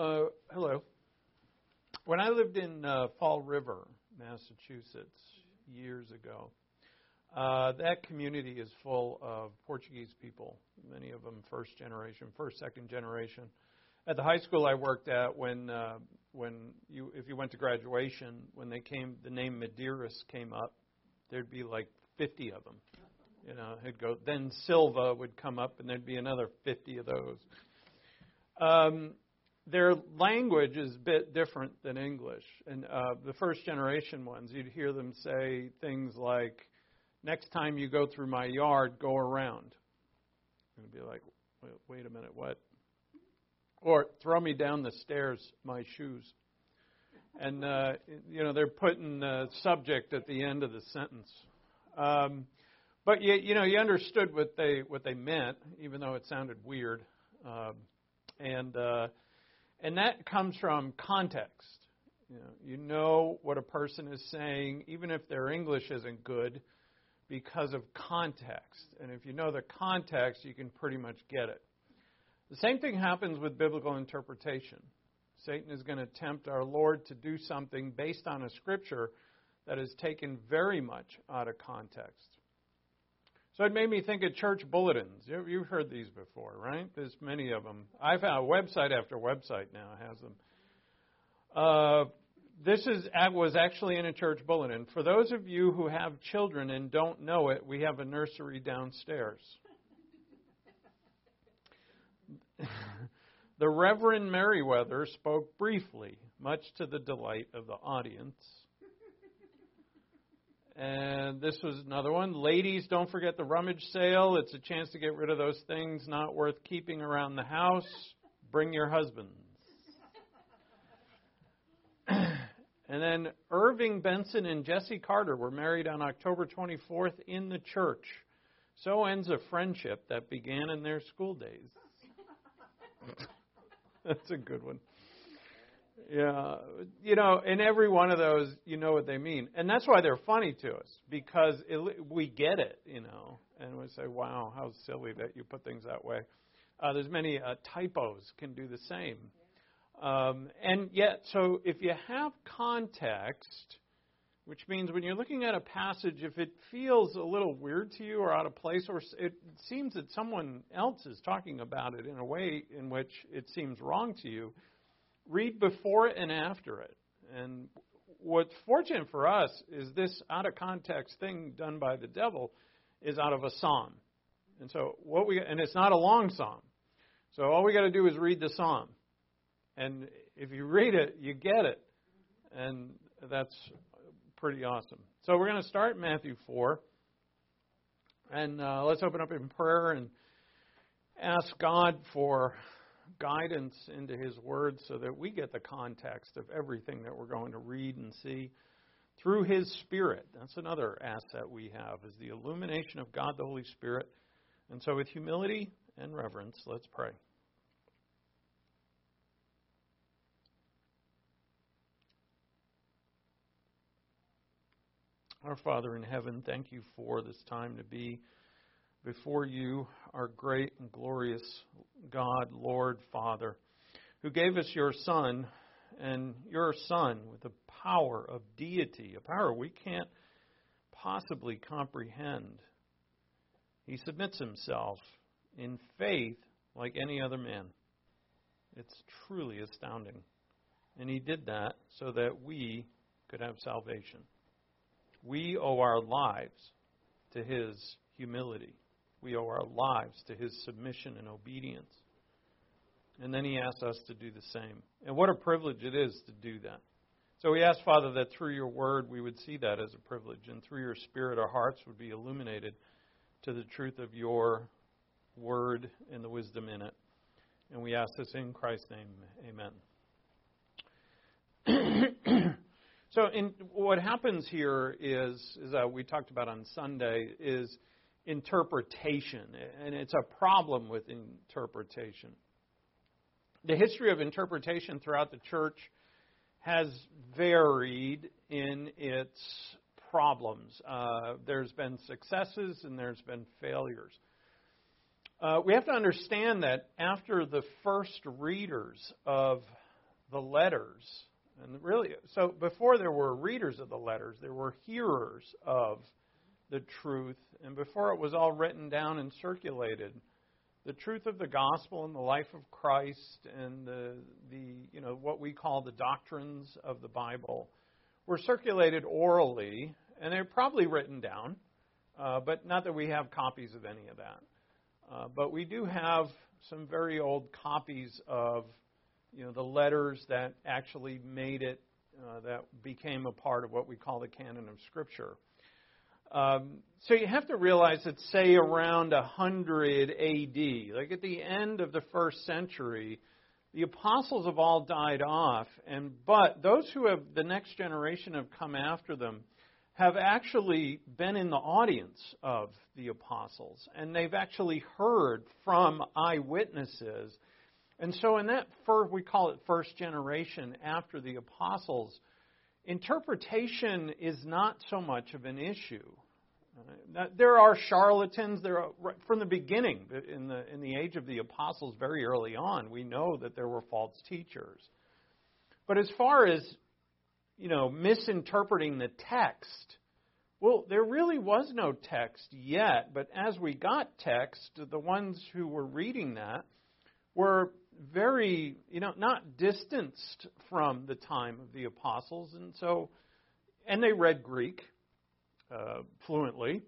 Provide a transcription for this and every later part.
Uh, hello. When I lived in uh, Fall River, Massachusetts, years ago, uh, that community is full of Portuguese people, many of them first generation, first, second generation. At the high school I worked at, when uh, when you if you went to graduation, when they came, the name Medeiros came up. There'd be like 50 of them. You know, it'd go. Then Silva would come up, and there'd be another 50 of those. Um, their language is a bit different than English. And uh, the first generation ones, you'd hear them say things like, Next time you go through my yard, go around. And be like, wait, wait a minute, what? Or throw me down the stairs, my shoes. And, uh, you know, they're putting the subject at the end of the sentence. Um, but you, you know, you understood what they what they meant, even though it sounded weird. Um, and uh, and that comes from context. You know, you know what a person is saying, even if their English isn't good, because of context. And if you know the context, you can pretty much get it. The same thing happens with biblical interpretation. Satan is going to tempt our Lord to do something based on a scripture that is taken very much out of context. So it made me think of church bulletins. You've heard these before, right? There's many of them. Had a website after website now has them. Uh, this is was actually in a church bulletin. For those of you who have children and don't know it, we have a nursery downstairs. the Reverend Merriweather spoke briefly, much to the delight of the audience. And this was another one. Ladies, don't forget the rummage sale. It's a chance to get rid of those things not worth keeping around the house. Bring your husbands. and then Irving Benson and Jesse Carter were married on October 24th in the church. So ends a friendship that began in their school days. That's a good one. Yeah, you know, in every one of those, you know what they mean, and that's why they're funny to us because it, we get it, you know, and we say, "Wow, how silly that you put things that way." Uh, there's many uh, typos can do the same, um, and yet, so if you have context, which means when you're looking at a passage, if it feels a little weird to you or out of place, or it seems that someone else is talking about it in a way in which it seems wrong to you read before it and after it. And what's fortunate for us is this out of context thing done by the devil is out of a psalm. And so what we and it's not a long psalm. So all we got to do is read the psalm. And if you read it, you get it. And that's pretty awesome. So we're going to start Matthew 4. And uh, let's open up in prayer and ask God for guidance into His Word so that we get the context of everything that we're going to read and see through His Spirit. That's another asset we have is the illumination of God the Holy Spirit. And so with humility and reverence, let's pray. Our Father in heaven, thank you for this time to be before you, our great and glorious God, Lord, Father, who gave us your Son, and your Son with the power of deity, a power we can't possibly comprehend. He submits himself in faith like any other man. It's truly astounding. And he did that so that we could have salvation. We owe our lives to his humility. We owe our lives to his submission and obedience. And then he asks us to do the same. And what a privilege it is to do that. So we ask, Father, that through your word we would see that as a privilege, and through your spirit our hearts would be illuminated to the truth of your word and the wisdom in it. And we ask this in Christ's name. Amen. so in, what happens here is, is uh, we talked about on Sunday, is interpretation, and it's a problem with interpretation. The history of interpretation throughout the church has varied in its problems. Uh, there's been successes and there's been failures. Uh, we have to understand that after the first readers of the letters. And really, so before there were readers of the letters, there were hearers of the truth. And before it was all written down and circulated, the truth of the gospel and the life of Christ and the, the you know what we call the doctrines of the Bible were circulated orally, and they're probably written down, uh, but not that we have copies of any of that. Uh, but we do have some very old copies of you know the letters that actually made it uh, that became a part of what we call the canon of Scripture. Um, so you have to realize that, say, around 100 AD, like at the end of the first century, the apostles have all died off, and but those who have the next generation have come after them have actually been in the audience of the apostles, and they've actually heard from eyewitnesses. And so, in that first, we call it first generation after the apostles, interpretation is not so much of an issue. Uh, there are charlatans. There are, from the beginning, in the in the age of the apostles, very early on, we know that there were false teachers. But as far as you know, misinterpreting the text, well, there really was no text yet. But as we got text, the ones who were reading that were very, you know, not distanced from the time of the apostles, and so, and they read Greek uh, fluently.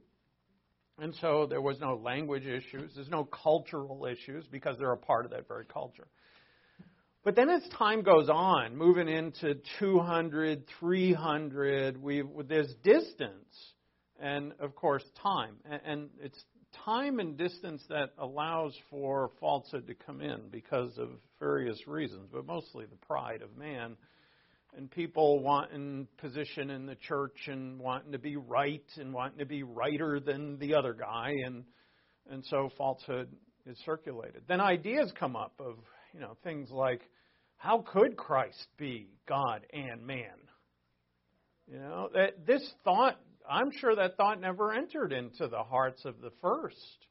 And so there was no language issues, there's no cultural issues because they're a part of that very culture. But then as time goes on, moving into 200, 300, we there's distance and, of course, time. And it's time and distance that allows for falsehood to come in because of various reasons, but mostly the pride of man and people wanting position in the church and wanting to be right and wanting to be righter than the other guy and and so falsehood is circulated. Then ideas come up of, you know, things like how could Christ be God and man? You know, that this thought I'm sure that thought never entered into the hearts of the first.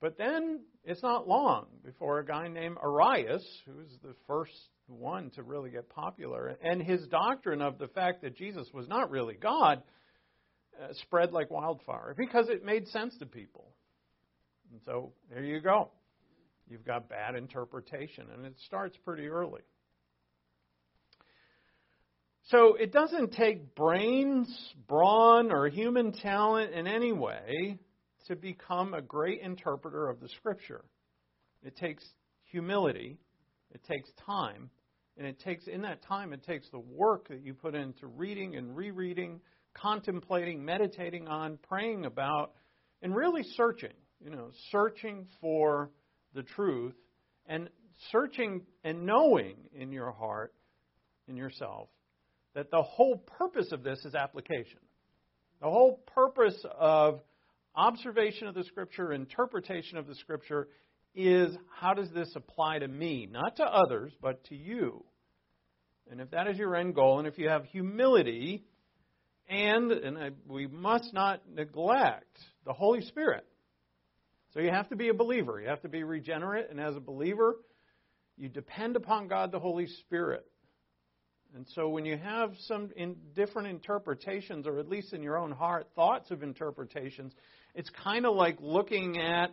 But then it's not long before a guy named Arius, who's the first one to really get popular, and his doctrine of the fact that Jesus was not really God uh, spread like wildfire because it made sense to people. And so there you go. You've got bad interpretation, and it starts pretty early. So it doesn't take brains, brawn, or human talent in any way to become a great interpreter of the Scripture. It takes humility, it takes time, and it takes in that time it takes the work that you put into reading and rereading, contemplating, meditating on, praying about, and really searching. You know, searching for the truth and searching and knowing in your heart, in yourself, that the whole purpose of this is application. The whole purpose of observation of the Scripture, interpretation of the Scripture, is how does this apply to me? Not to others, but to you. And if that is your end goal, and if you have humility, and, and I, we must not neglect the Holy Spirit. So you have to be a believer. You have to be regenerate, and as a believer, you depend upon God the Holy Spirit. And so when you have some in different interpretations, or at least in your own heart, thoughts of interpretations, it's kind of like looking at,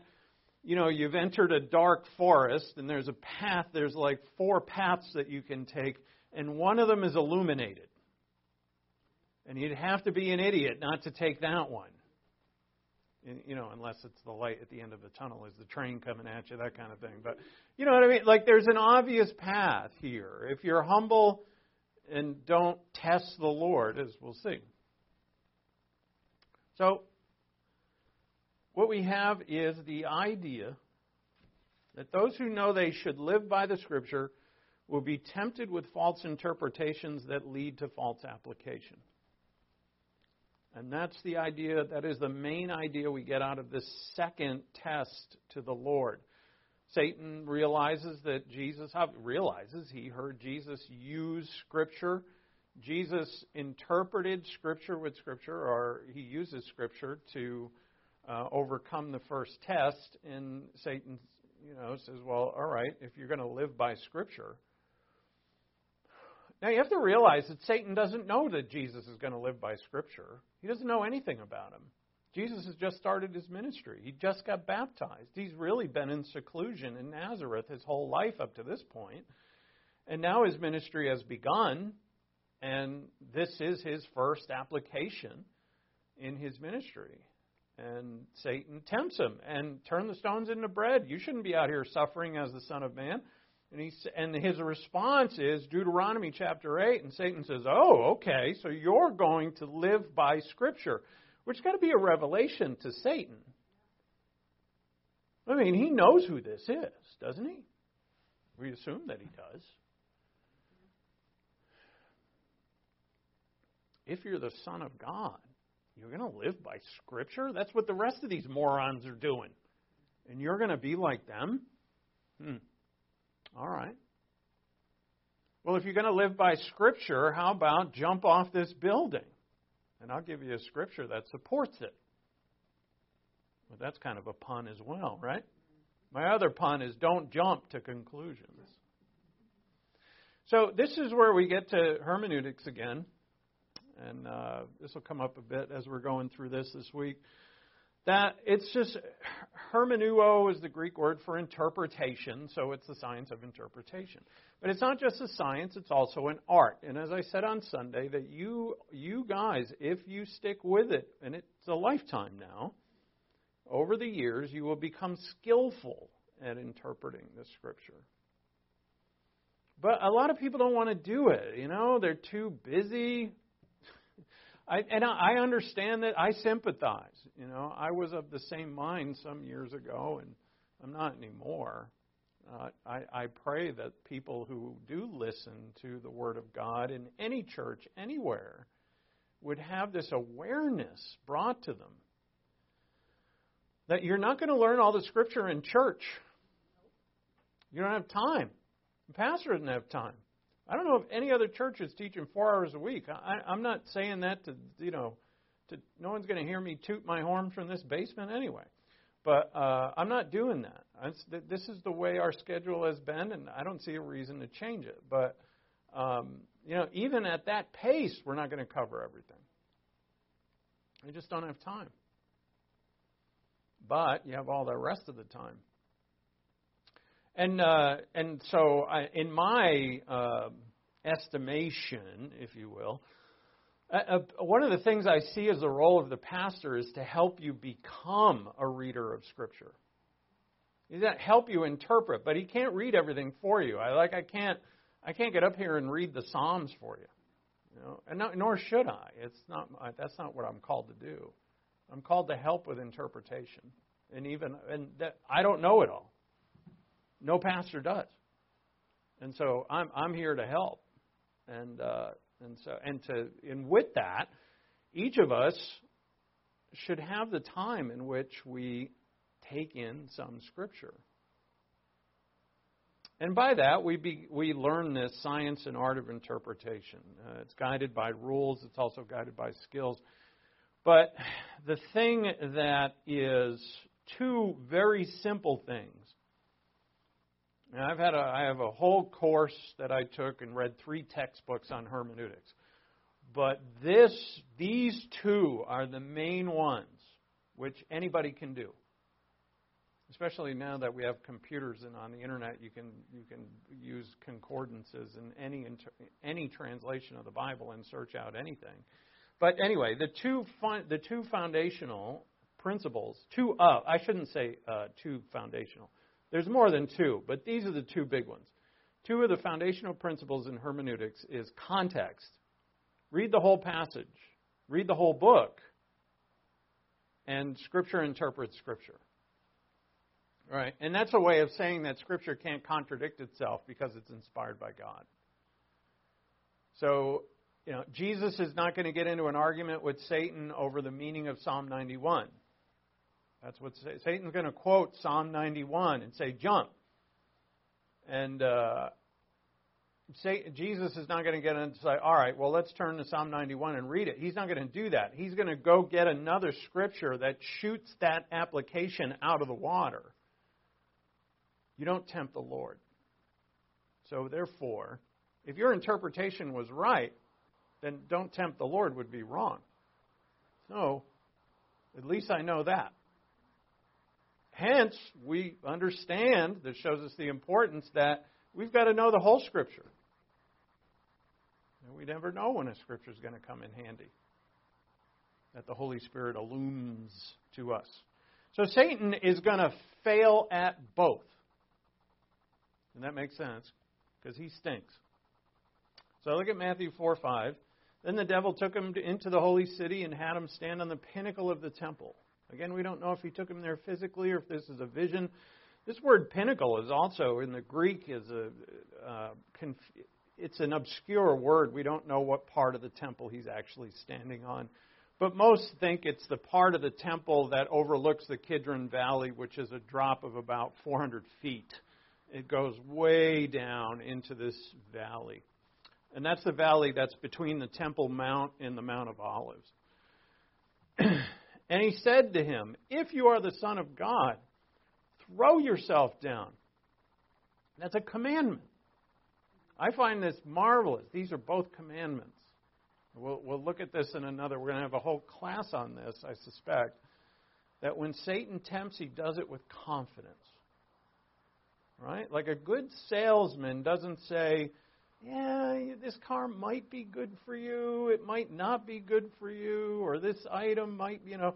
you know, you've entered a dark forest and there's a path, there's like four paths that you can take, and one of them is illuminated. And you'd have to be an idiot not to take that one. You know, unless it's the light at the end of the tunnel, is the train coming at you, that kind of thing. But you know what I mean? Like there's an obvious path here. If you're humble and don't test the Lord, as we'll see. So, what we have is the idea that those who know they should live by the Scripture will be tempted with false interpretations that lead to false application. And that's the idea, that is the main idea we get out of this second test to the Lord. Satan realizes that Jesus realizes he heard Jesus use Scripture. Jesus interpreted Scripture with Scripture, or he uses Scripture to uh, overcome the first test. And Satan, you know, says, "Well, all right, if you're going to live by Scripture, Now you have to realize that Satan doesn't know that Jesus is going to live by Scripture. He doesn't know anything about him. Jesus has just started his ministry. He just got baptized. He's really been in seclusion in Nazareth his whole life up to this point. And now his ministry has begun, and this is his first application in his ministry. And Satan tempts him and turn the stones into bread. You shouldn't be out here suffering as the Son of Man. And, he, and his response is Deuteronomy chapter 8. And Satan says, Oh, okay, so you're going to live by Scripture, which got to be a revelation to Satan. I mean, he knows who this is, doesn't he? We assume that he does. If you're the Son of God, you're going to live by Scripture? That's what the rest of these morons are doing. And you're going to be like them? Hmm. All right. Well, if you're going to live by Scripture, how about jump off this building? And I'll give you a scripture that supports it. Well, that's kind of a pun as well, right? My other pun is don't jump to conclusions. So this is where we get to hermeneutics again and uh, this will come up a bit as we're going through this this week. That it's just hermeneuo is the Greek word for interpretation, so it's the science of interpretation. But it's not just a science; it's also an art. And as I said on Sunday, that you you guys, if you stick with it, and it's a lifetime now, over the years you will become skillful at interpreting the Scripture. But a lot of people don't want to do it. You know, they're too busy. I, and I understand that. I sympathize. You know, I was of the same mind some years ago, and I'm not anymore. Uh, I, I pray that people who do listen to the Word of God in any church, anywhere, would have this awareness brought to them that you're not going to learn all the Scripture in church. You don't have time. The pastor doesn't have time. I don't know if any other church is teaching four hours a week. I, I'm not saying that to you know, to no one's going to hear me toot my horn from this basement anyway. But uh, I'm not doing that. It's, this is the way our schedule has been, and I don't see a reason to change it. But um, you know, even at that pace, we're not going to cover everything. We just don't have time. But you have all the rest of the time. And uh, and so, I, in my uh, estimation, if you will, uh, one of the things I see as the role of the pastor is to help you become a reader of Scripture. He's that help you interpret, but he can't read everything for you. I like I can't I can't get up here and read the Psalms for you, you know, and not, nor should I. It's not that's not what I'm called to do. I'm called to help with interpretation, and even and that I don't know it all. No pastor does. And so I'm I'm here to help. And uh, and so and to and with that, each of us should have the time in which we take in some scripture. And by that, we, be, we learn this science and art of interpretation. Uh, it's guided by rules, it's also guided by skills. But the thing that is two very simple things and I've had a, I have a whole course that I took and read three textbooks on hermeneutics. But this, these two are the main ones which anybody can do. Especially now that we have computers and on the internet, you can you can use concordances in any any translation of the Bible and search out anything. But anyway, the two fun, the two foundational principles, two of I shouldn't say uh, two foundational there's more than two, but these are the two big ones. Two of the foundational principles in hermeneutics is context. Read the whole passage, read the whole book, and Scripture interprets Scripture. Right? And that's a way of saying that Scripture can't contradict itself because it's inspired by God. So, you know, Jesus is not going to get into an argument with Satan over the meaning of Psalm 91. That's what Satan's going to quote Psalm 91 and say, jump. And uh, say, Jesus is not going to get in and say, all right, well, let's turn to Psalm 91 and read it. He's not going to do that. He's going to go get another scripture that shoots that application out of the water. You don't tempt the Lord. So, therefore, If your interpretation was right, then don't tempt the Lord would be wrong. So, at least I know that. Hence, we understand, this shows us the importance that we've got to know the whole Scripture. And we never know when a Scripture is going to come in handy, that the Holy Spirit illumines to us. So, Satan is going to fail at both. And that makes sense because he stinks. So, look at Matthew 4 5. Then the devil took him into the holy city and had him stand on the pinnacle of the temple. Again, we don't know if he took him there physically or if this is a vision. This word pinnacle is also in the Greek is a uh, conf- it's an obscure word. We don't know what part of the temple he's actually standing on. But most think it's the part of the temple that overlooks the Kidron Valley, which is a drop of about 400 feet. It goes way down into this valley. And that's the valley that's between the Temple Mount and the Mount of Olives. and he said to him, If you are the Son of God, throw yourself down. That's a commandment. I find this marvelous. These are both commandments. We'll, we'll look at this in another. We're going to have a whole class on this, I suspect. That when Satan tempts, he does it with confidence. Right? Like a good salesman doesn't say, yeah, this car might be good for you, it might not be good for you, or this item might, you know,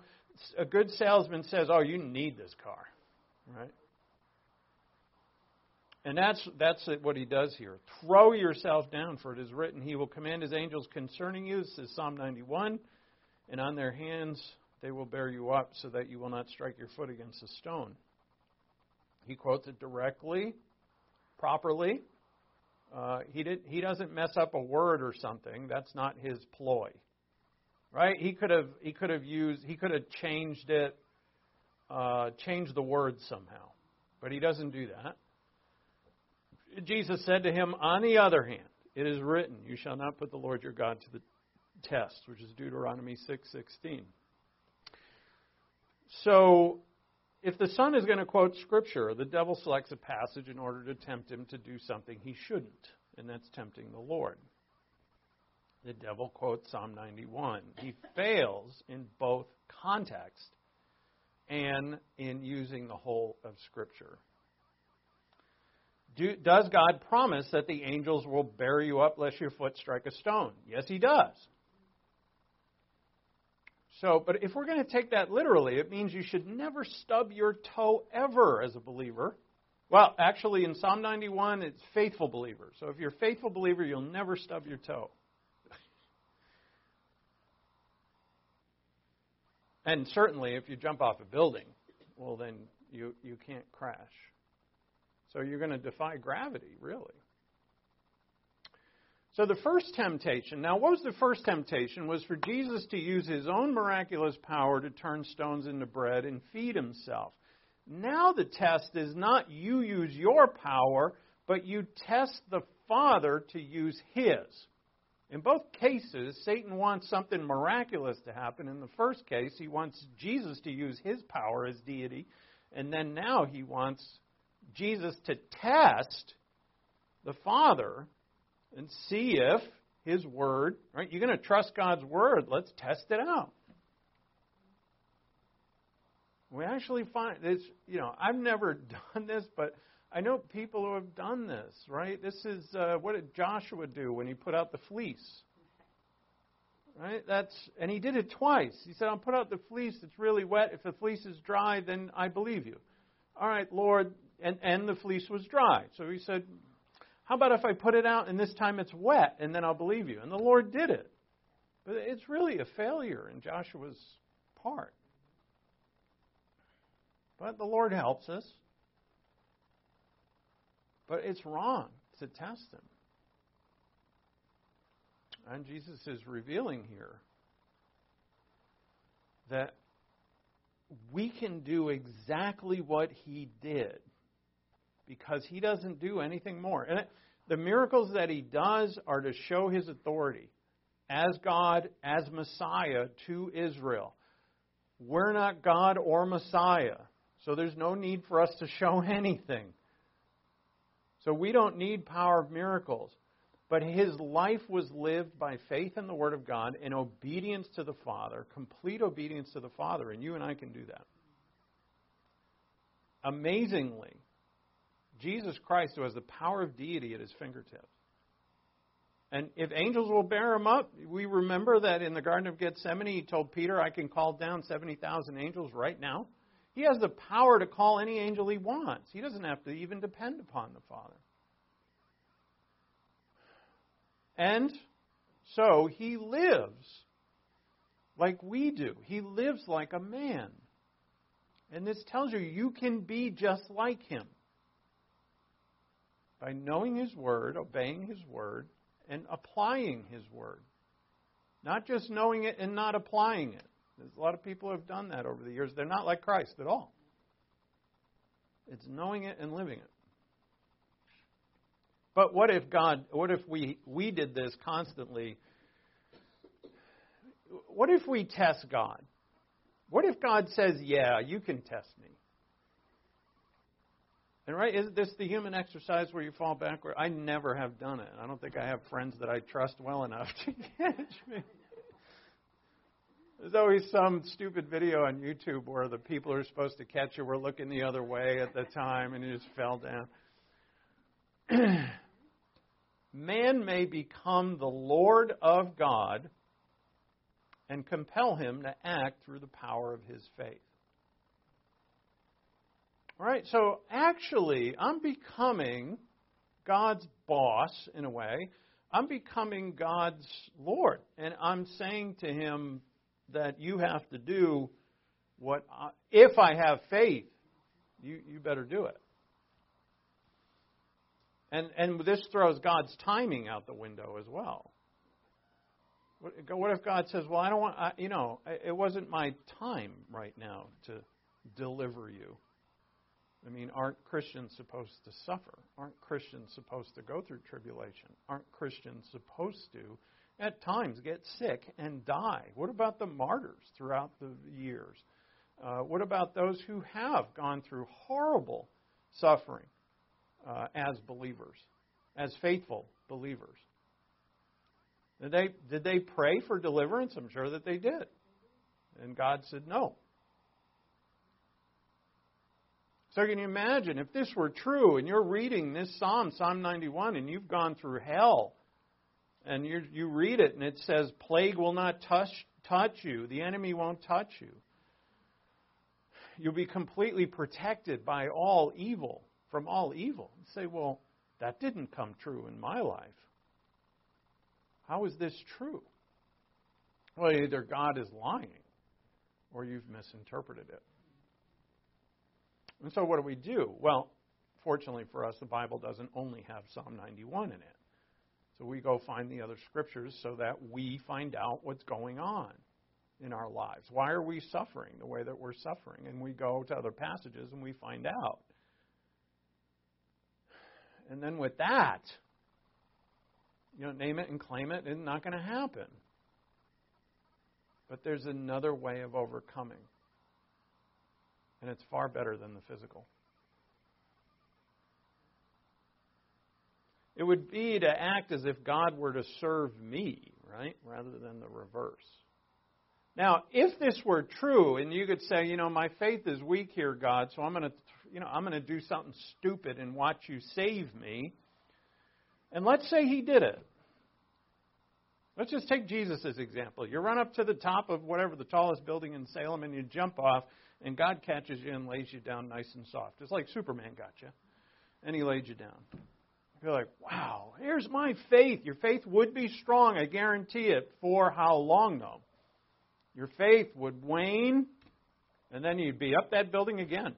a good salesman says, "Oh, you need this car." Right? And that's that's what he does here. Throw yourself down, for it is written, He will command His angels concerning you. This is Psalm 91. And on their hands they will bear you up, so that you will not strike your foot against a stone. He quotes it directly, properly. Uh, he did. He doesn't mess up a word or something. That's not his ploy, right? He could have. He could have used. He could have changed it, uh, changed the word somehow, but he doesn't do that. Jesus said to him, On the other hand, it is written, You shall not put the Lord your God to the test, which is Deuteronomy 6:16. So, if the Son is going to quote Scripture, the devil selects a passage in order to tempt him to do something he shouldn't, and that's tempting the Lord. The devil quotes Psalm 91. He fails in both context and in using the whole of Scripture. Do, does God promise that the angels will bear you up lest your foot strike a stone? Yes, He does. So, but if we're going to take that literally, it means you should never stub your toe ever as a believer. Well, actually, in Psalm 91, it's faithful believer. So if you're a faithful believer, you'll never stub your toe. and certainly, if you jump off a building, well, then you, you can't crash. So you're going to defy gravity, really. So the first temptation, now what was the first temptation? Was for Jesus to use his own miraculous power to turn stones into bread and feed himself. Now the test is not you use your power, but you test the Father to use his. In both cases, Satan wants something miraculous to happen. In the first case, he wants Jesus to use his power as deity, and then now he wants Jesus to test the Father and see if His Word, right? You're going to trust God's Word. Let's test it out. We actually find this, you know, I've never done this, but I know people who have done this, right? This is uh, what did Joshua do when he put out the fleece? Right? That's and he did it twice. He said, "I'll put out the fleece. It's really wet. If the fleece is dry, then I believe you." All right, Lord, and, and the fleece was dry. So he said, How about if I put it out and this time it's wet and then I'll believe you? And the Lord did it. But it's really a failure in Joshua's part. But the Lord helps us. But it's wrong to test him. And Jesus is revealing here that we can do exactly what he did because he doesn't do anything more. And it, the miracles that he does are to show his authority as God, as Messiah to Israel. We're not God or Messiah, so there's no need for us to show anything. So we don't need power of miracles. but his life was lived by faith in the Word of God in obedience to the Father, complete obedience to the Father, and you and I can do that. Amazingly, Jesus Christ, who has the power of deity at his fingertips, and if angels will bear him up, we remember that in the Garden of Gethsemane, he told Peter, I can call down 70,000 angels right now. He has the power to call any angel he wants. He doesn't have to even depend upon the Father. And so he lives like we do. He lives like a man. And this tells you you can be just like him by knowing his word, obeying his word, and applying his word. Not just knowing it and not applying it. There's a lot of people who have done that over the years. They're not like Christ at all. It's knowing it and living it. But what if God, what if we, we did this constantly? What if we test God? What if God says, Yeah, you can test me? And right, isn't this the human exercise where you fall backward? I never have done it. I don't think I have friends that I trust well enough to catch me. There's always some stupid video on YouTube where the people who are supposed to catch you were looking the other way at the time and you just fell down. man may become the Lord of God and compel him to act through the power of his faith. Right, so actually, I'm becoming God's boss in a way. I'm becoming God's Lord. And I'm saying to him that you have to do what, I, if I have faith, you, you better do it. And, and this throws God's timing out the window as well. What if God says, "Well, I don't want, I, you know, it wasn't my time right now to deliver you." I mean, aren't Christians supposed to suffer? Aren't Christians supposed to go through tribulation? Aren't Christians supposed to, at times, get sick and die? What about the martyrs throughout the years? Uh, what about those who have gone through horrible suffering? uh, as believers, as faithful believers. Did they, did they pray for deliverance? I'm sure that they did. And God said no. So can you imagine if this were true and you're reading this psalm, Psalm 91, and you've gone through hell, and you you read it and it says, "Plague will not touch touch you. The enemy won't touch you. You'll be completely protected by all evil." from all evil. You say, well, that didn't come true in my life. How is this true? Well, either God is lying or you've misinterpreted it. And so, what do we do? Well, fortunately for us, the Bible doesn't only have Psalm 91 in it. So, we go find the other scriptures so that we find out what's going on in our lives. Why are we suffering the way that we're suffering? And we go to other passages and we find out. And then with that, you know, name it and claim it, it's not going to happen. But there's another way of overcoming. And it's far better than the physical. It would be to act as if God were to serve me, right? Rather than the reverse. Now, if this were true, and you could say, you know, my faith is weak here, God, so I'm going to you know, I'm going to do something stupid and watch you save me. And let's say he did it. Let's just take Jesus example. You run up to the top of whatever the tallest building in Salem and you jump off, and God catches you and lays you down nice and soft. It's like Superman got you, and he laid you down. You're like, wow, here's my faith. Your faith would be strong, I guarantee it. For how long, though? Your faith would wane, and then you'd be up that building again.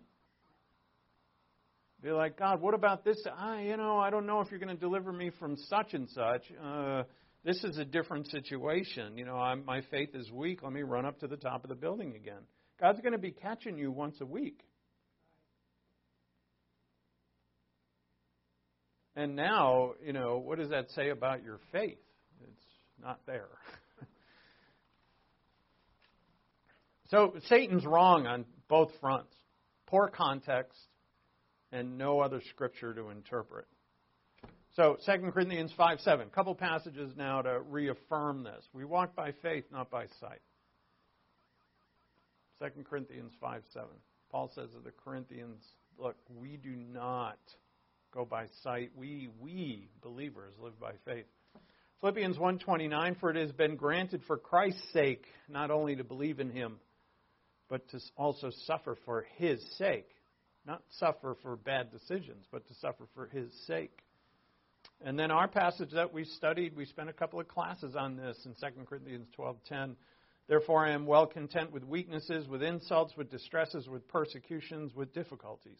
Be like, God, what about this? I, you know, I don't know if you're going to deliver me from such and such. Uh, this is a different situation. You know, I'm, my faith is weak. Let me run up to the top of the building again. God's going to be catching you once a week. And now, you know, what does that say about your faith? It's not there. so Satan's wrong on both fronts. Poor context and no other scripture to interpret. So 2 Corinthians 5 7. A couple passages now to reaffirm this. We walk by faith, not by sight. 2 Corinthians 5 7. Paul says to the Corinthians, Look, we do not go by sight. We, we believers, live by faith. Philippians 1:29 for it has been granted for Christ's sake not only to believe in him but to also suffer for his sake not suffer for bad decisions but to suffer for his sake and then our passage that we studied we spent a couple of classes on this in 2 Corinthians 12:10 Therefore I am well content with weaknesses with insults with distresses with persecutions with difficulties.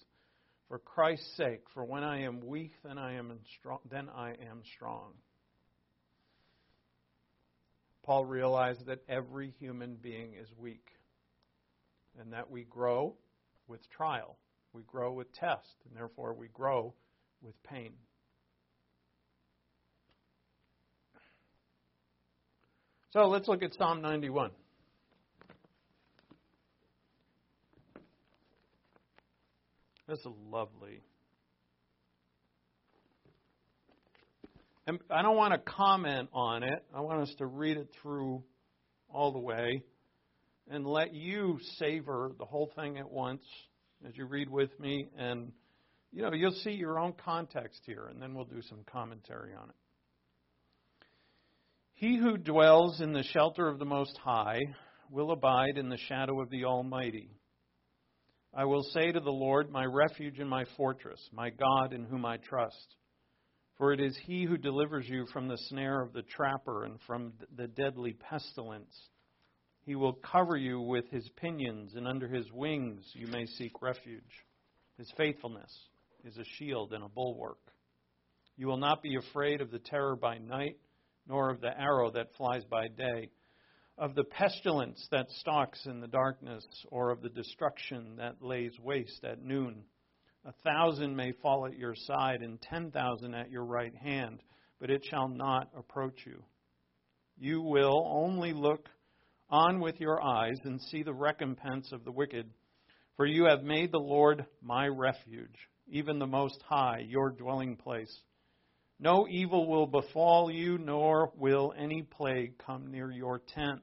For Christ's sake for when I am weak then I am strong then I am strong. Paul realized that every human being is weak and that we grow with trial, we grow with test, and therefore we grow with pain. So let's look at Psalm 91. This is lovely And I don't want to comment on it. I want us to read it through all the way and let you savor the whole thing at once as you read with me. And, you know, you'll see your own context here, and then we'll do some commentary on it. He who dwells in the shelter of the Most High will abide in the shadow of the Almighty. I will say to the Lord, my refuge and my fortress, my God in whom I trust. For it is he who delivers you from the snare of the trapper and from the deadly pestilence. He will cover you with his pinions, and under his wings you may seek refuge. His faithfulness is a shield and a bulwark. You will not be afraid of the terror by night, nor of the arrow that flies by day, of the pestilence that stalks in the darkness, or of the destruction that lays waste at noon. A thousand may fall at your side and ten thousand at your right hand, but it shall not approach you. You will only look on with your eyes and see the recompense of the wicked. For you have made the Lord my refuge, even the Most High, your dwelling place. No evil will befall you, nor will any plague come near your tent.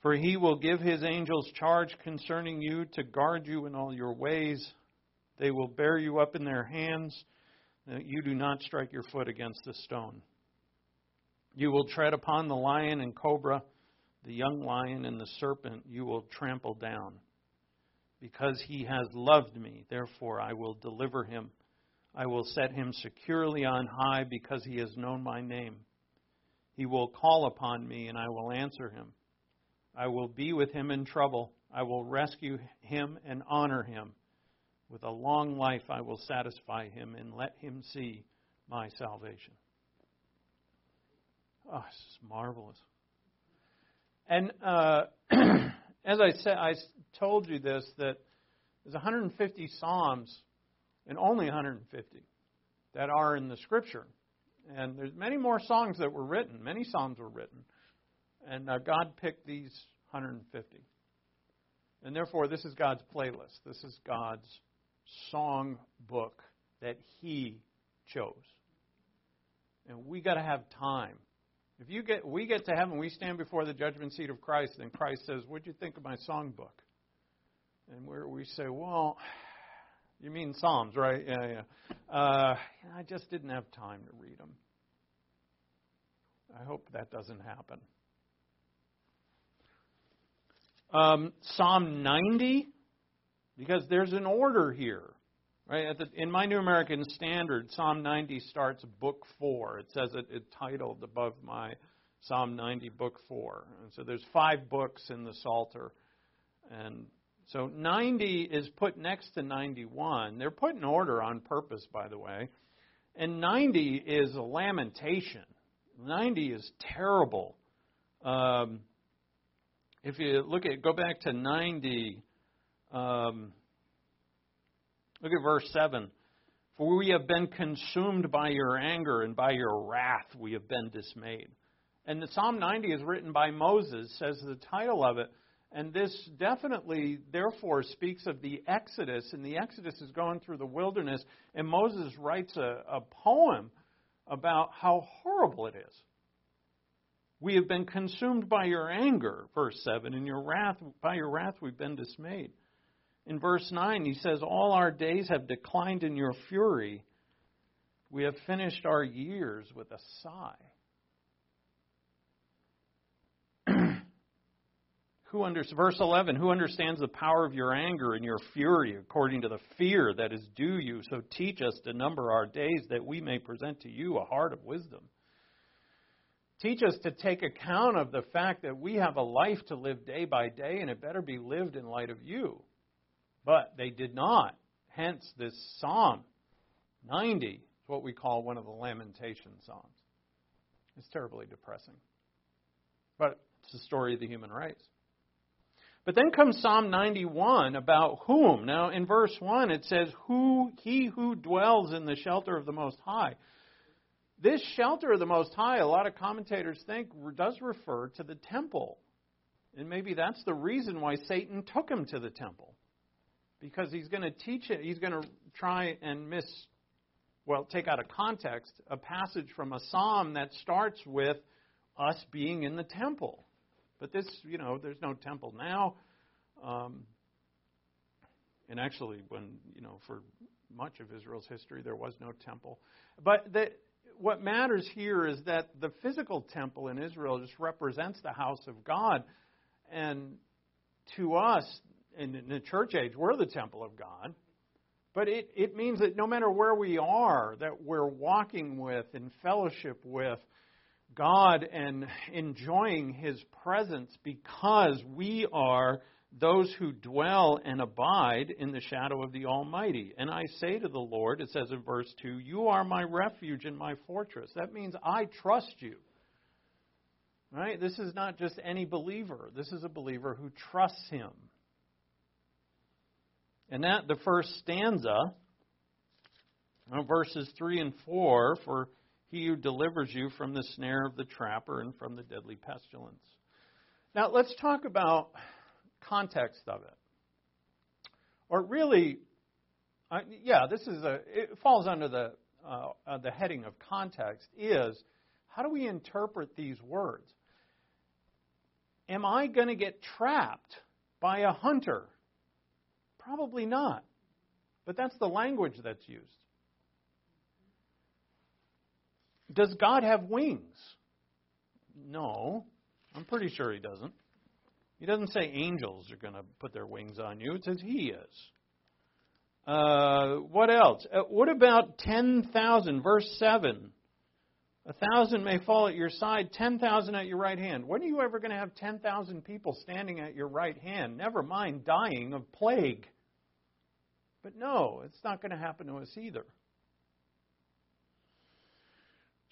For he will give his angels charge concerning you to guard you in all your ways. They will bear you up in their hands, that you do not strike your foot against a stone. You will tread upon the lion and cobra, the young lion and the serpent you will trample down. Because he has loved me, therefore I will deliver him. I will set him securely on high because he has known my name. He will call upon me, and I will answer him. I will be with him in trouble. I will rescue him and honor him. With a long life I will satisfy him and let him see my salvation. Oh, this is marvelous. And uh, as I said, I told you this that there's 150 psalms, and only 150 that are in the Scripture. And there's many more songs that were written. Many psalms were written, and uh, God picked these 150. And therefore, this is God's playlist. This is God's song book that he chose. And we got to have time. If you get we get to heaven, we stand before the judgment seat of Christ, and Christ says, "What'd you think of my song book?" And we we say, "Well, you mean Psalms, right? Yeah, yeah. Uh, I just didn't have time to read them." I hope that doesn't happen. Um, Psalm 90 because there's an order here. Right? The, in my New American Standard, Psalm 90 starts book 4. It says it, it titled above my Psalm 90 book 4. And so there's five books in the Psalter. And so 90 is put next to 91. They're put in order on purpose, by the way. And 90 is a lamentation. 90 is terrible. Um, if you look at, go back to 90, um, look at verse 7. For we have been consumed by your anger, and by your wrath we have been dismayed. And the Psalm 90 is written by Moses, says the title of it. And this definitely, therefore, speaks of the Exodus, and the Exodus is going through the wilderness, and Moses writes a, a poem about how horrible it is. We have been consumed by your anger, verse 7, and your wrath, by your wrath we've been dismayed. In verse 9, he says, All our days have declined in your fury. We have finished our years with a sigh. Who under, verse 11, who understands the power of your anger and your fury according to the fear that is due you? So teach us to number our days that we may present to you a heart of wisdom. Teach us to take account of the fact that we have a life to live day by day and it better be lived in light of you. But they did not. Hence, this Psalm 90 is what we call one of the lamentation psalms. It's terribly depressing. But it's the story of the human race. But then comes Psalm 91 about whom. Now, in verse 1, it says, Who he who dwells in the shelter of the Most High. This shelter of the Most High, a lot of commentators think, does refer to the temple. And maybe that's the reason why Satan took him to the temple. Because he's going to teach it, he's going to try and miss, well, take out of context a passage from a psalm that starts with us being in the temple. But this, you know, there's no temple now. Um, and actually, when, you know, for much of Israel's history, there was no temple. But the, what matters here is that the physical temple in Israel just represents the house of God. And to us, in, in the church age, we're the temple of God. But it, it means that no matter where we are, that we're walking with, in fellowship with, God and enjoying His presence because we are those who dwell and abide in the shadow of the Almighty. And I say to the Lord, it says in verse 2, You are my refuge and my fortress. That means I trust you. Right? This is not just any believer. This is a believer who trusts him. And that the first stanza, verses 3 and 4, for he who delivers you from the snare of the trapper and from the deadly pestilence. Now, let's talk about context of it. Or really, yeah, this is a, it falls under the, uh, uh, the heading of context is how do we interpret these words? Am I going to get trapped by a hunter? Probably not. But that's the language that's used. Does God have wings? No. I'm pretty sure he doesn't. He doesn't say angels are going to put their wings on you. It says he is. Uh, what else? Uh, what about 10,000? Verse 7. A thousand may fall at your side, 10,000 at your right hand. When are you ever going to have 10,000 people standing at your right hand? Never mind dying of plague. But no, it's not going to happen to us either.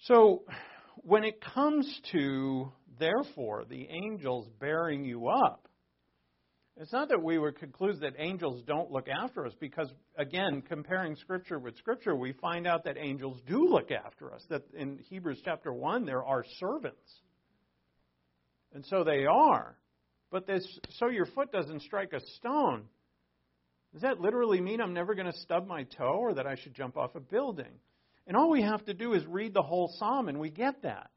So, when it comes to, therefore, the angels bearing you up, it's not that we would conclude that angels don't look after us, because, again, comparing Scripture with Scripture, we find out that angels do look after us. That in Hebrews chapter 1, there are servants. And so they are. But this, so your foot doesn't strike a stone, does that literally mean I'm never going to stub my toe or that I should jump off a building? And all we have to do is read the whole psalm, and we get that.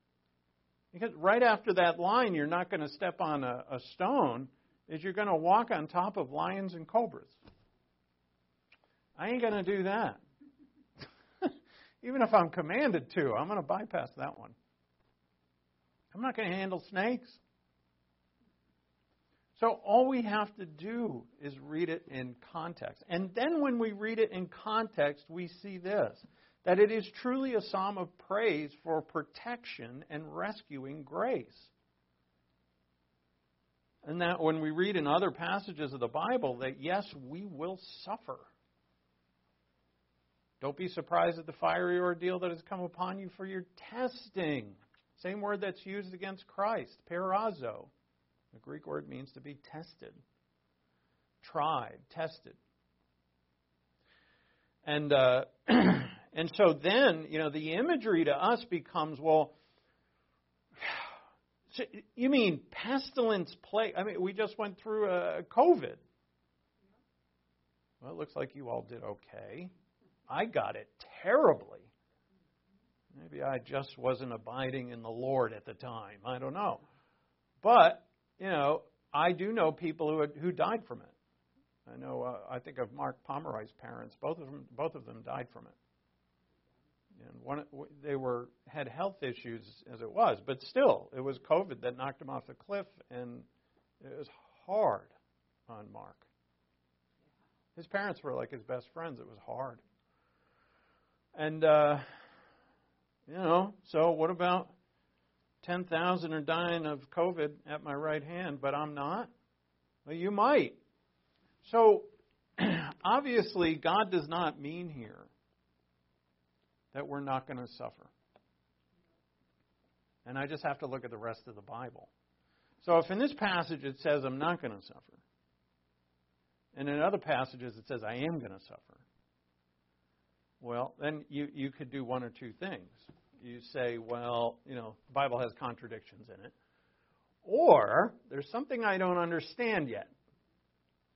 Because right after that line, you're not going to step on a, a stone, is you're going to walk on top of lions and cobras. I ain't going to do that. Even if I'm commanded to, I'm going to bypass that one. I'm not going to handle snakes. So all we have to do is read it in context. And then when we read it in context, we see this that it is truly a psalm of praise for protection and rescuing grace. And that when we read in other passages of the Bible, that yes, we will suffer. Don't be surprised at the fiery ordeal that has come upon you for your testing. Same word that's used against Christ, peirazo. The Greek word means to be tested, tried, tested. And uh, And so then, you know, the imagery to us becomes, well, You mean pestilence plague? I mean, we just went through a COVID. Well, it looks like you all did okay. I got it terribly. Maybe I just wasn't abiding in the Lord at the time. I don't know. But, you know, I do know people who, who died from it. I know, uh, I think of Mark Pomeroy's parents. Both of them, both of them died from it. And one, they were had health issues as it was, but still, it was COVID that knocked him off the cliff, and it was hard on Mark. His parents were like his best friends. It was hard. And, uh, you know, so what about 10,000 are dying of COVID at my right hand, but I'm not? Well, you might. So, obviously, God does not mean here that we're not going to suffer. And I just have to look at the rest of the Bible. So, if in this passage it says I'm not going to suffer, and in other passages it says I am going to suffer, well, then you, you could do one or two things. You say, well, you know, the Bible has contradictions in it. Or there's something I don't understand yet.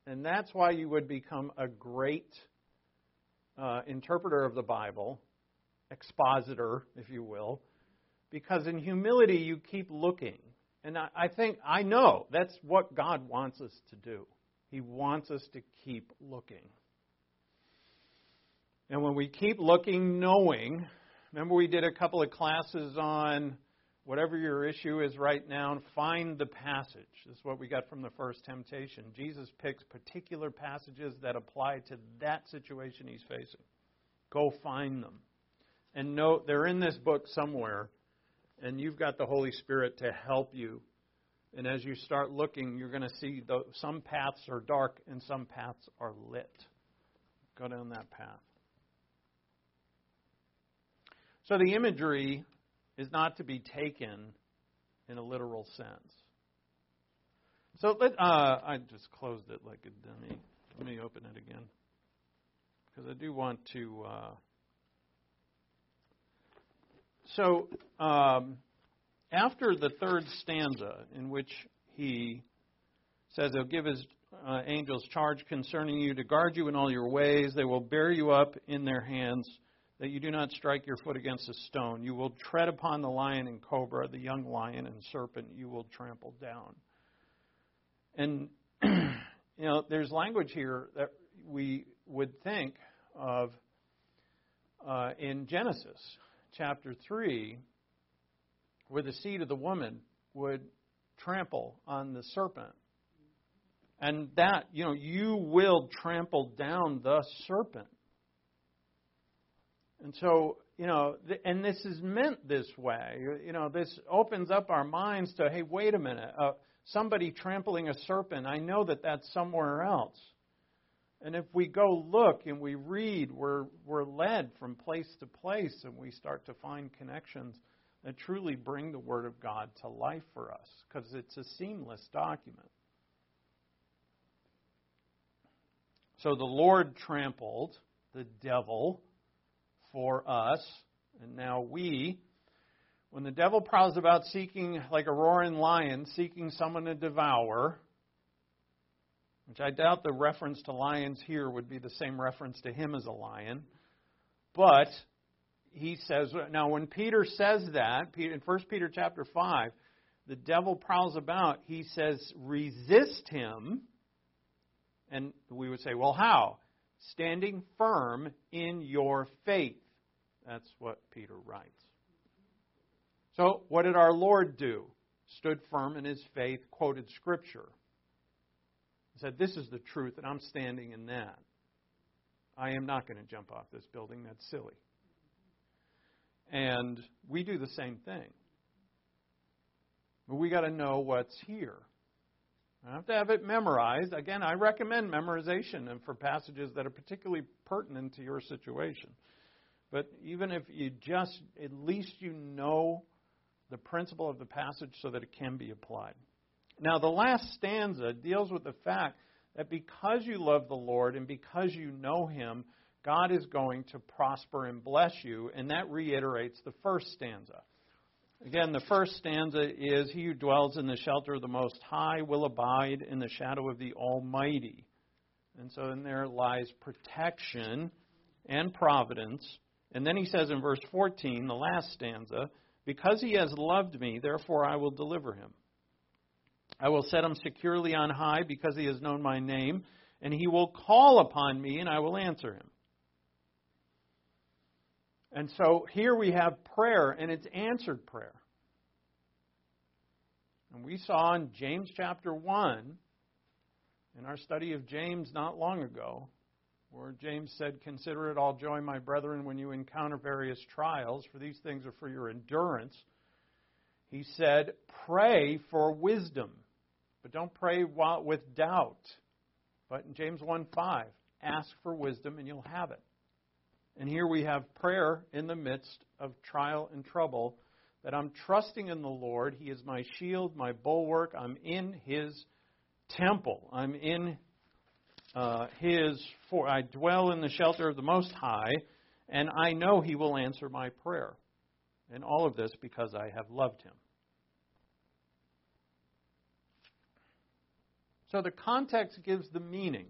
And that's why you would become a great uh, interpreter of the Bible, expositor, if you will, because in humility you keep looking. And I, I think, I know that's what God wants us to do. He wants us to keep looking. And when we keep looking, knowing, remember we did a couple of classes on whatever your issue is right now, find the passage. This is what we got from the first temptation. Jesus picks particular passages that apply to that situation he's facing. Go find them. And note, they're in this book somewhere, and you've got the Holy Spirit to help you. And as you start looking, you're going to see the, some paths are dark and some paths are lit. Go down that path. So the imagery is not to be taken in a literal sense. So let uh, I just closed it like a dummy. Let me open it again because I do want to. Uh, so um, after the third stanza, in which he says he'll give his uh, angels charge concerning you to guard you in all your ways, they will bear you up in their hands that you do not strike your foot against a stone. You will tread upon the lion and cobra, the young lion and serpent you will trample down. And, you know, there's language here that we would think of uh, in Genesis chapter 3, where the seed of the woman would trample on the serpent. And that, you know, you will trample down the serpent. And so, you know, and this is meant this way. You know, this opens up our minds to, hey, wait a minute. Uh, somebody trampling a serpent, I know that that's somewhere else. And if we go look and we read, we're, we're led from place to place and we start to find connections that truly bring the Word of God to life for us because it's a seamless document. So the Lord trampled the devil for us. And now we, when the devil prowls about seeking, like a roaring lion, seeking someone to devour, which I doubt the reference to lions here would be the same reference to him as a lion. But he says, now when Peter says that, in 1 Peter chapter 5, the devil prowls about, he says, resist him. And we would say, well, how? standing firm in your faith. That's what Peter writes. So, what did our Lord do? Stood firm in his faith, quoted Scripture. Said, This is the truth, and I'm standing in that. I am not going to jump off this building. That's silly. And we do the same thing. But we got to know what's here. I have to have it memorized. Again, I recommend memorization and for passages that are particularly pertinent to your situation. But even if you just, at least you know the principle of the passage so that it can be applied. Now, the last stanza deals with the fact that because you love the Lord and because you know Him, God is going to prosper and bless you, and that reiterates the first stanza. Again, the first stanza is He who dwells in the shelter of the Most High will abide in the shadow of the Almighty. And so in there lies protection and providence. And then he says in verse 14, the last stanza, Because he has loved me, therefore I will deliver him. I will set him securely on high because he has known my name, and he will call upon me, and I will answer him. And so here we have prayer, and it's answered prayer. And we saw in James chapter 1, in our study of James not long ago, where James said, Consider it all joy, my brethren, when you encounter various trials, for these things are for your endurance. He said, Pray for wisdom, but don't pray with doubt. But in James 1 5, ask for wisdom and you'll have it. And here we have prayer in the midst of trial and trouble that I'm trusting in the Lord. He is my shield, my bulwark. I'm in His temple. I'm in uh, His. For I dwell in the shelter of the Most High, and I know He will answer my prayer. And all of this because I have loved Him. So the context gives the meaning.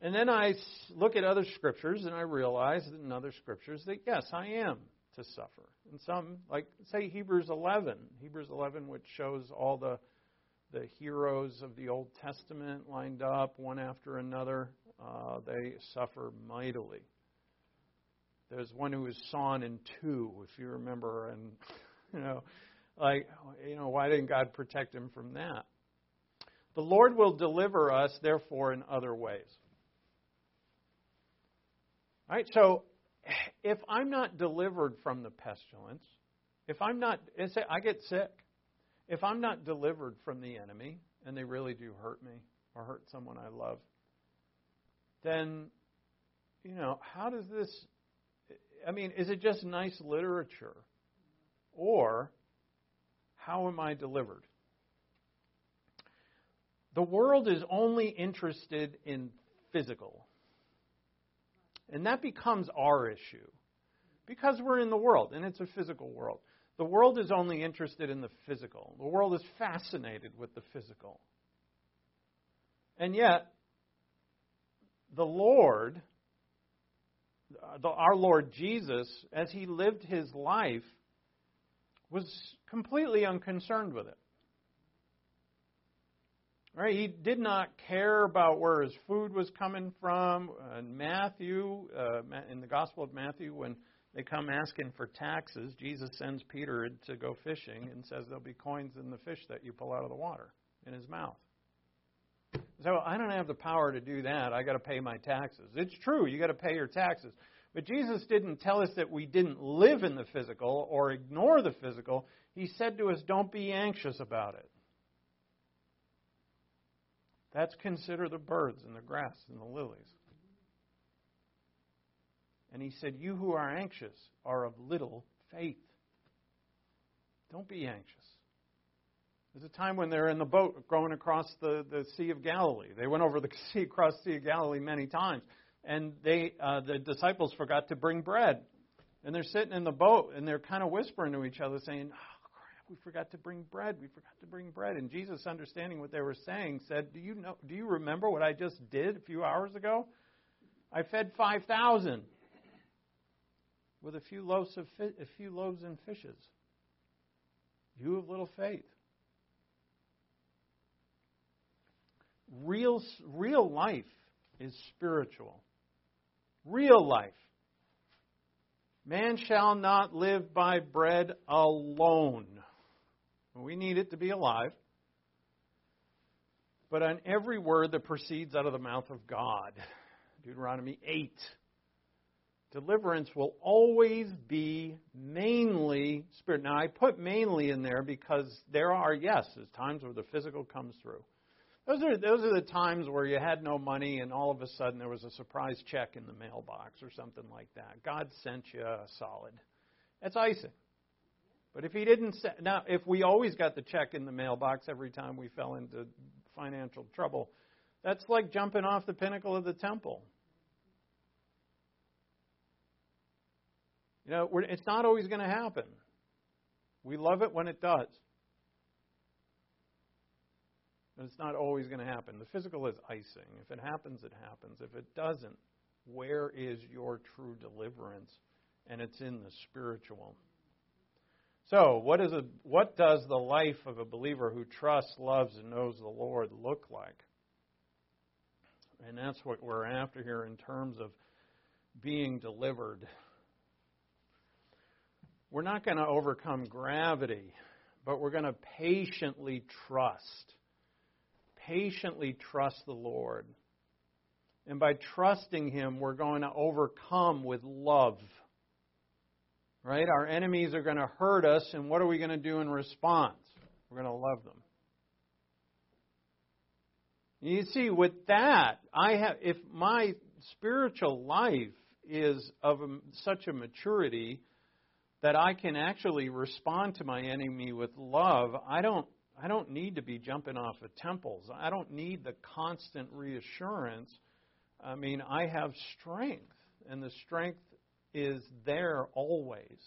And then I look at other scriptures and I realize that in other scriptures that yes, I am to suffer. And some, like say Hebrews 11, Hebrews 11, which shows all the the heroes of the Old Testament lined up one after another, uh, they suffer mightily. There's one who was sawn in two, if you remember, and you know, like you know, why didn't God protect him from that? The Lord will deliver us, therefore, in other ways. All right, so if I'm not delivered from the pestilence, if I'm not, I get sick, if I'm not delivered from the enemy, and they really do hurt me or hurt someone I love, then, you know, how does this, I mean, is it just nice literature? Or how am I delivered? The world is only interested in physical and that becomes our issue because we're in the world and it's a physical world. The world is only interested in the physical, the world is fascinated with the physical. And yet, the Lord, our Lord Jesus, as he lived his life, was completely unconcerned with it. Right? He did not care about where his food was coming from. And Matthew, uh, in the Gospel of Matthew, when they come asking for taxes, Jesus sends Peter to go fishing and says there'll be coins in the fish that you pull out of the water in his mouth. So I don't have the power to do that. I got to pay my taxes. It's true, you got to pay your taxes. But Jesus didn't tell us that we didn't live in the physical or ignore the physical. He said to us, don't be anxious about it. That's consider the birds and the grass and the lilies. And he said, You who are anxious are of little faith. Don't be anxious. There's a time when they're in the boat going across the, the Sea of Galilee. They went over the sea, across the Sea of Galilee many times. And they, uh, the disciples forgot to bring bread. And they're sitting in the boat and they're kind of whispering to each other, saying, oh, crap, we forgot to bring bread. We forgot to bring bread. And Jesus, understanding what they were saying, said, Do you know do you remember what I just did a few hours ago? I fed five thousand with a few loaves of fi- a few loaves and fishes. You have little faith. Real real life is spiritual. Real life. Man shall not live by bread alone. We need it to be alive. But on every word that proceeds out of the mouth of God. Deuteronomy 8. Deliverance will always be mainly spirit. Now, I put mainly in there because there are, yes, there's times where the physical comes through. Those are, those are the times where you had no money and all of a sudden there was a surprise check in the mailbox or something like that. God sent you a solid. That's icing. But if he didn't, now if we always got the check in the mailbox every time we fell into financial trouble, that's like jumping off the pinnacle of the temple. You know, it's not always going to happen. We love it when it does. It's not always going to happen. The physical is icing. If it happens, it happens. If it doesn't, where is your true deliverance? And it's in the spiritual. So, what, is a, what does the life of a believer who trusts, loves, and knows the Lord look like? And that's what we're after here in terms of being delivered. We're not going to overcome gravity, but we're going to patiently trust. Patiently trust the Lord. And by trusting Him, we're going to overcome with love. Right? Our enemies are going to hurt us, and what are we going to do in response? We're going to love them. You see, with that, I have if my spiritual life is of such a maturity that I can actually respond to my enemy with love, I don't I don't need to be jumping off of temples. I don't need the constant reassurance. I mean, I have strength, and the strength is there always.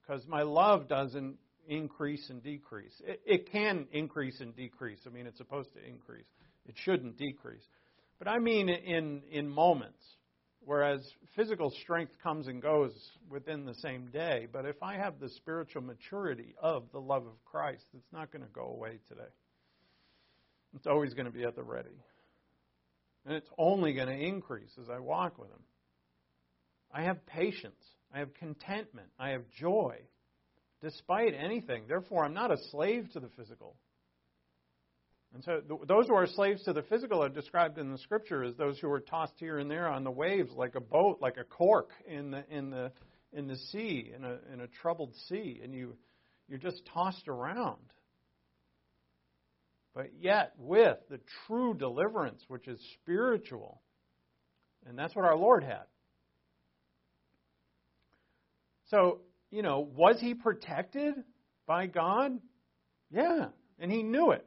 Because my love doesn't increase and decrease. It, it can increase and decrease. I mean, it's supposed to increase. It shouldn't decrease. But I mean in, in moments, whereas physical strength comes and goes within the same day. But if I have the spiritual maturity of the love of Christ, it's not going to go away today. It's always going to be at the ready. And it's only going to increase as I walk with Him. I have patience. I have contentment. I have joy despite anything. Therefore, I'm not a slave to the physical. And so, those who are slaves to the physical are described in the scripture as those who are tossed here and there on the waves, like a boat, like a cork in the in the in the sea, in a in a troubled sea, and you you're just tossed around. But yet, with the true deliverance, which is spiritual, and that's what our Lord had. So, you know, was he protected by God? Yeah, and he knew it.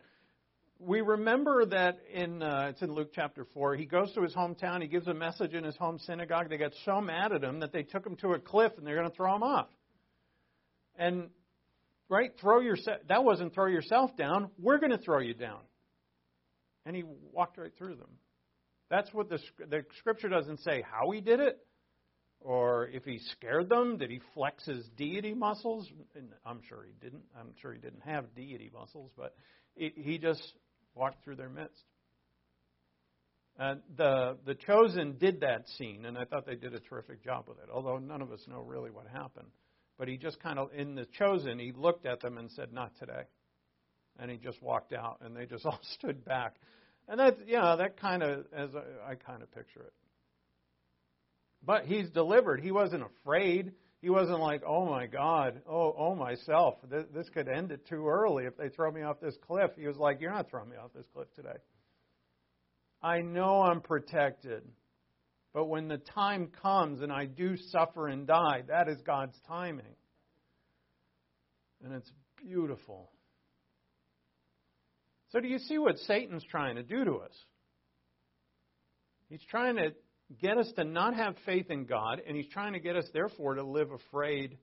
We remember that in uh, it's in Luke chapter four. He goes to his hometown. He gives a message in his home synagogue. They got so mad at him that they took him to a cliff and they're going to throw him off. And right, throw yourself. That wasn't throw yourself down. We're going to throw you down. And he walked right through them. That's what the the scripture doesn't say how he did it. Or if he scared them, did he flex his deity muscles? And I'm sure he didn't. I'm sure he didn't have deity muscles, but he just walked through their midst. And the the chosen did that scene, and I thought they did a terrific job with it. Although none of us know really what happened, but he just kind of in the chosen, he looked at them and said, "Not today," and he just walked out, and they just all stood back. And that, you know, that kind of as I, I kind of picture it. But he's delivered. He wasn't afraid. He wasn't like, oh my God, oh, oh myself, this, this could end it too early if they throw me off this cliff. He was like, you're not throwing me off this cliff today. I know I'm protected. But when the time comes and I do suffer and die, that is God's timing. And it's beautiful. So, do you see what Satan's trying to do to us? He's trying to get us to not have faith in God, and He's trying to get us, therefore, to live afraid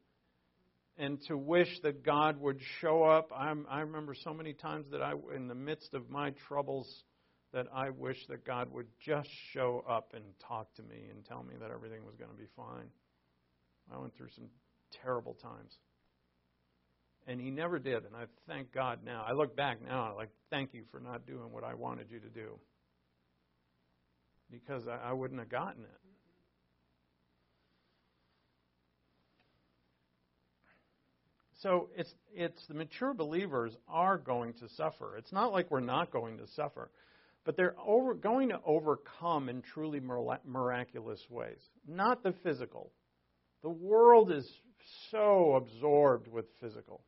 and to wish that God would show up. I'm, I remember so many times that I, in the midst of my troubles, that I wish that God would just show up and talk to me and tell me that everything was going to be fine. I went through some terrible times. And he never did, and I thank God now. I look back now, like, thank you for not doing what I wanted you to do because I, I wouldn't have gotten it. So it's it's the mature believers are going to suffer. It's not like we're not going to suffer, but they're over, going to overcome in truly miraculous ways. Not the physical. The world is so absorbed with physical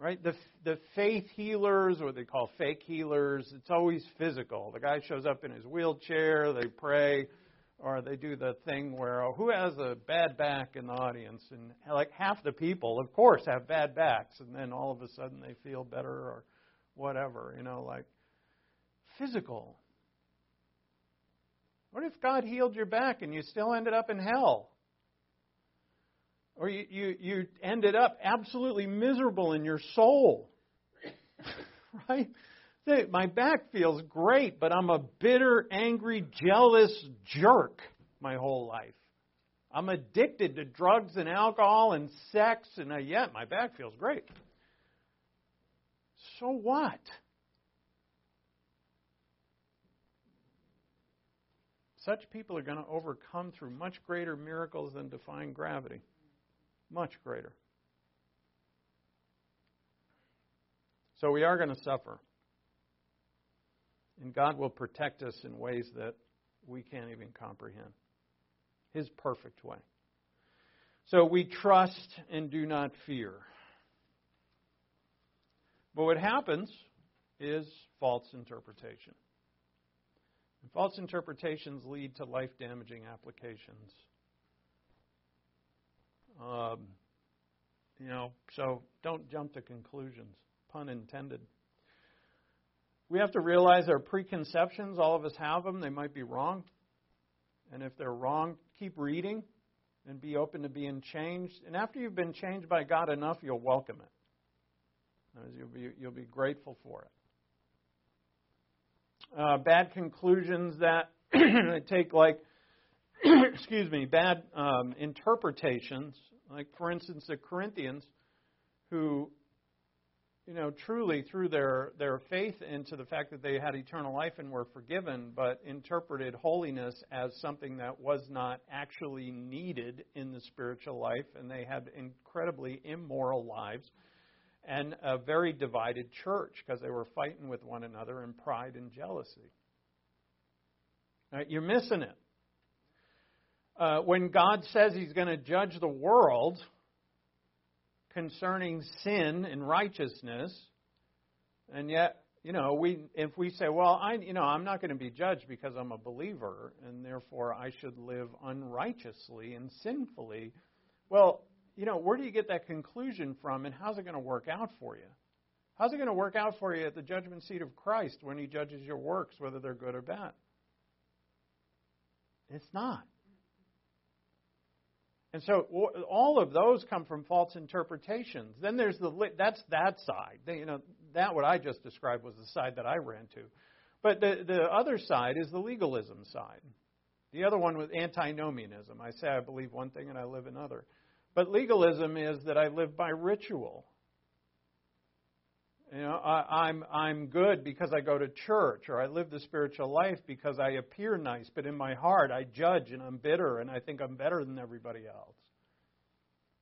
right? The the faith healers, or they call fake healers, it's always physical. The guy shows up in his wheelchair, they pray, or they do the thing where oh, who has a bad back in the audience, and like half the people, of course, have bad backs, and then all of a sudden they feel better or whatever, you know, like physical. What if God healed your back and you still ended up in hell? Or you, you, you ended up absolutely miserable in your soul. right? My back feels great, but I'm a bitter, angry, jealous jerk my whole life. I'm addicted to drugs and alcohol and sex, and uh, yet my back feels great. So what? Such people are going to overcome through much greater miracles than defying gravity. Much greater. So we are going to suffer. And God will protect us in ways that we can't even comprehend. His perfect way. So we trust and do not fear. But what happens is false interpretation. And false interpretations lead to life damaging applications. Um, you know, so don't jump to conclusions, pun intended. We have to realize our preconceptions, all of us have them, they might be wrong. And if they're wrong, keep reading and be open to being changed. And after you've been changed by God enough, you'll welcome it. You'll be, you'll be grateful for it uh, bad conclusions that take like excuse me bad um, interpretations like for instance the corinthians who you know truly through their their faith into the fact that they had eternal life and were forgiven but interpreted holiness as something that was not actually needed in the spiritual life and they had incredibly immoral lives and a very divided church because they were fighting with one another in pride and jealousy. Right, you're missing it. Uh, when God says He's going to judge the world concerning sin and righteousness, and yet, you know, we if we say, well, I, you know, I'm not going to be judged because I'm a believer, and therefore I should live unrighteously and sinfully. Well, you know, where do you get that conclusion from, and how's it going to work out for you? How's it going to work out for you at the judgment seat of Christ when He judges your works, whether they're good or bad? It's not. And so all of those come from false interpretations. Then there's the that's that side. You know that what I just described was the side that I ran to. But the the other side is the legalism side. The other one was antinomianism. I say I believe one thing and I live another. But legalism is that I live by ritual. You know, I, I'm I'm good because I go to church, or I live the spiritual life because I appear nice, but in my heart I judge and I'm bitter and I think I'm better than everybody else.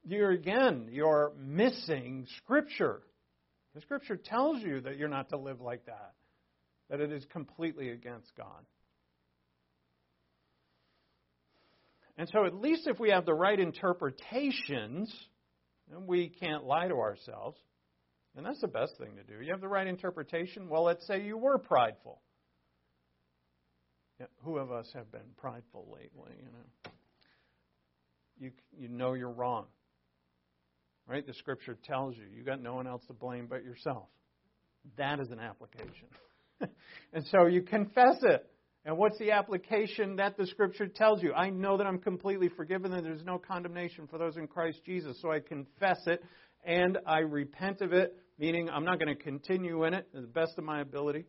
You're again, you're missing Scripture. The Scripture tells you that you're not to live like that, that it is completely against God. And so, at least if we have the right interpretations, then we can't lie to ourselves. And that's the best thing to do. You have the right interpretation. Well, let's say you were prideful. Yeah, who of us have been prideful lately? You know, you you know you're wrong, right? The Scripture tells you you got no one else to blame but yourself. That is an application, and so you confess it. And what's the application that the Scripture tells you? I know that I'm completely forgiven and there's no condemnation for those in Christ Jesus. So I confess it and I repent of it, meaning I'm not going to continue in it to the best of my ability.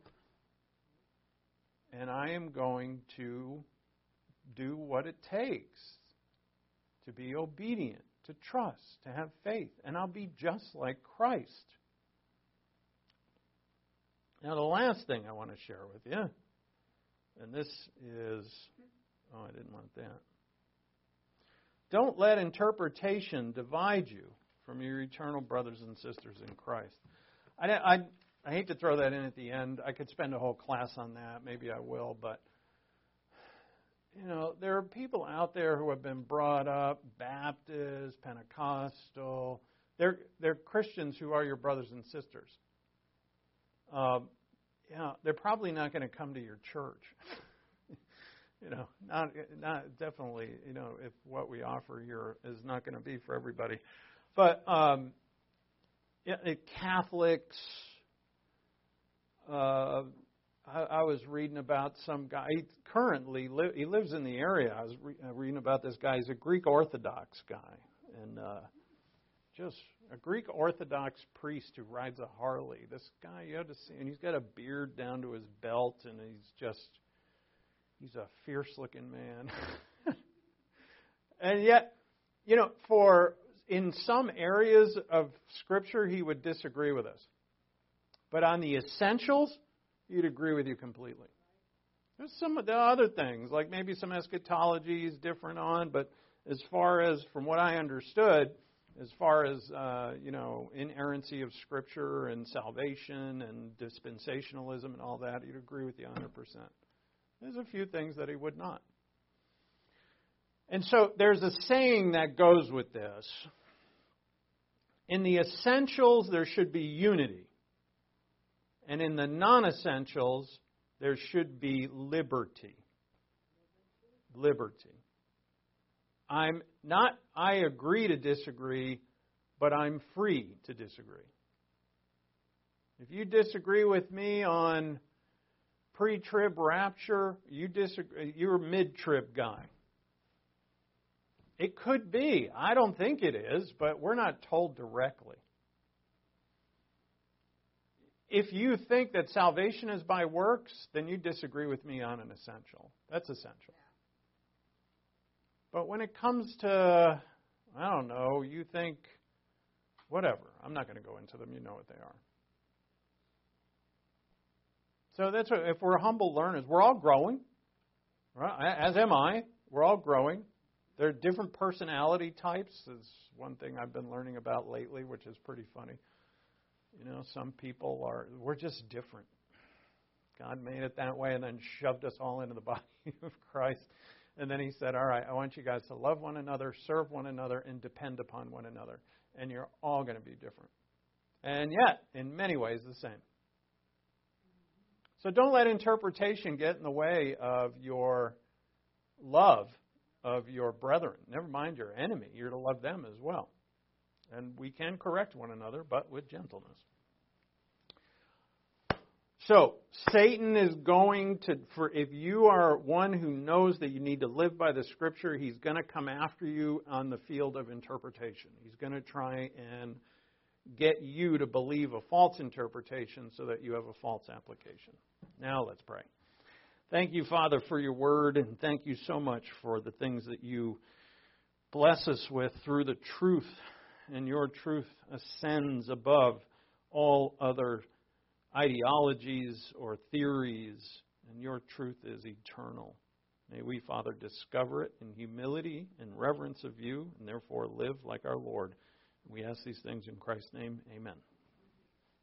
And I am going to do what it takes to be obedient, to trust, to have faith. And I'll be just like Christ. Now, the last thing I want to share with you and this is, oh, I didn't want that. Don't let interpretation divide you from your eternal brothers and sisters in Christ. I, I, I hate to throw that in at the end. I could spend a whole class on that. Maybe I will, but you know, there are people out there who have been brought up Baptist, Pentecostal. They're they're Christians who are your brothers and sisters. Um, yeah, they're probably not going to come to your church. you know, not not definitely. You know, if what we offer here is not going to be for everybody, but um, Catholics. Uh, I, I was reading about some guy. He currently li- he lives in the area. I was re- uh, reading about this guy. He's a Greek Orthodox guy, and uh, just a Greek Orthodox priest who rides a Harley. This guy, you have to see, and he's got a beard down to his belt, and he's just, he's a fierce looking man. and yet, you know, for in some areas of Scripture, he would disagree with us. But on the essentials, he'd agree with you completely. There's some of the other things, like maybe some eschatology is different on, but as far as, from what I understood, as far as uh, you know, inerrancy of Scripture and salvation and dispensationalism and all that, he'd agree with you 100%. There's a few things that he would not. And so there's a saying that goes with this. In the essentials, there should be unity. And in the non essentials, there should be liberty. Liberty. I'm not, I agree to disagree, but I'm free to disagree. If you disagree with me on pre trib rapture, you disagree, you're a mid trib guy. It could be. I don't think it is, but we're not told directly. If you think that salvation is by works, then you disagree with me on an essential. That's essential. But when it comes to, I don't know, you think, whatever, I'm not going to go into them. You know what they are. So that's what, if we're humble learners, we're all growing, right? As am I. We're all growing. There are different personality types. Is one thing I've been learning about lately, which is pretty funny. You know, some people are we're just different. God made it that way and then shoved us all into the body of Christ. And then he said, All right, I want you guys to love one another, serve one another, and depend upon one another. And you're all going to be different. And yet, in many ways, the same. So don't let interpretation get in the way of your love of your brethren. Never mind your enemy. You're to love them as well. And we can correct one another, but with gentleness. So, Satan is going to, for if you are one who knows that you need to live by the scripture, he's going to come after you on the field of interpretation. He's going to try and get you to believe a false interpretation so that you have a false application. Now let's pray. Thank you, Father, for your word, and thank you so much for the things that you bless us with through the truth. And your truth ascends above all other ideologies or theories, and your truth is eternal. May we, Father, discover it in humility and reverence of you, and therefore live like our Lord. We ask these things in Christ's name. Amen.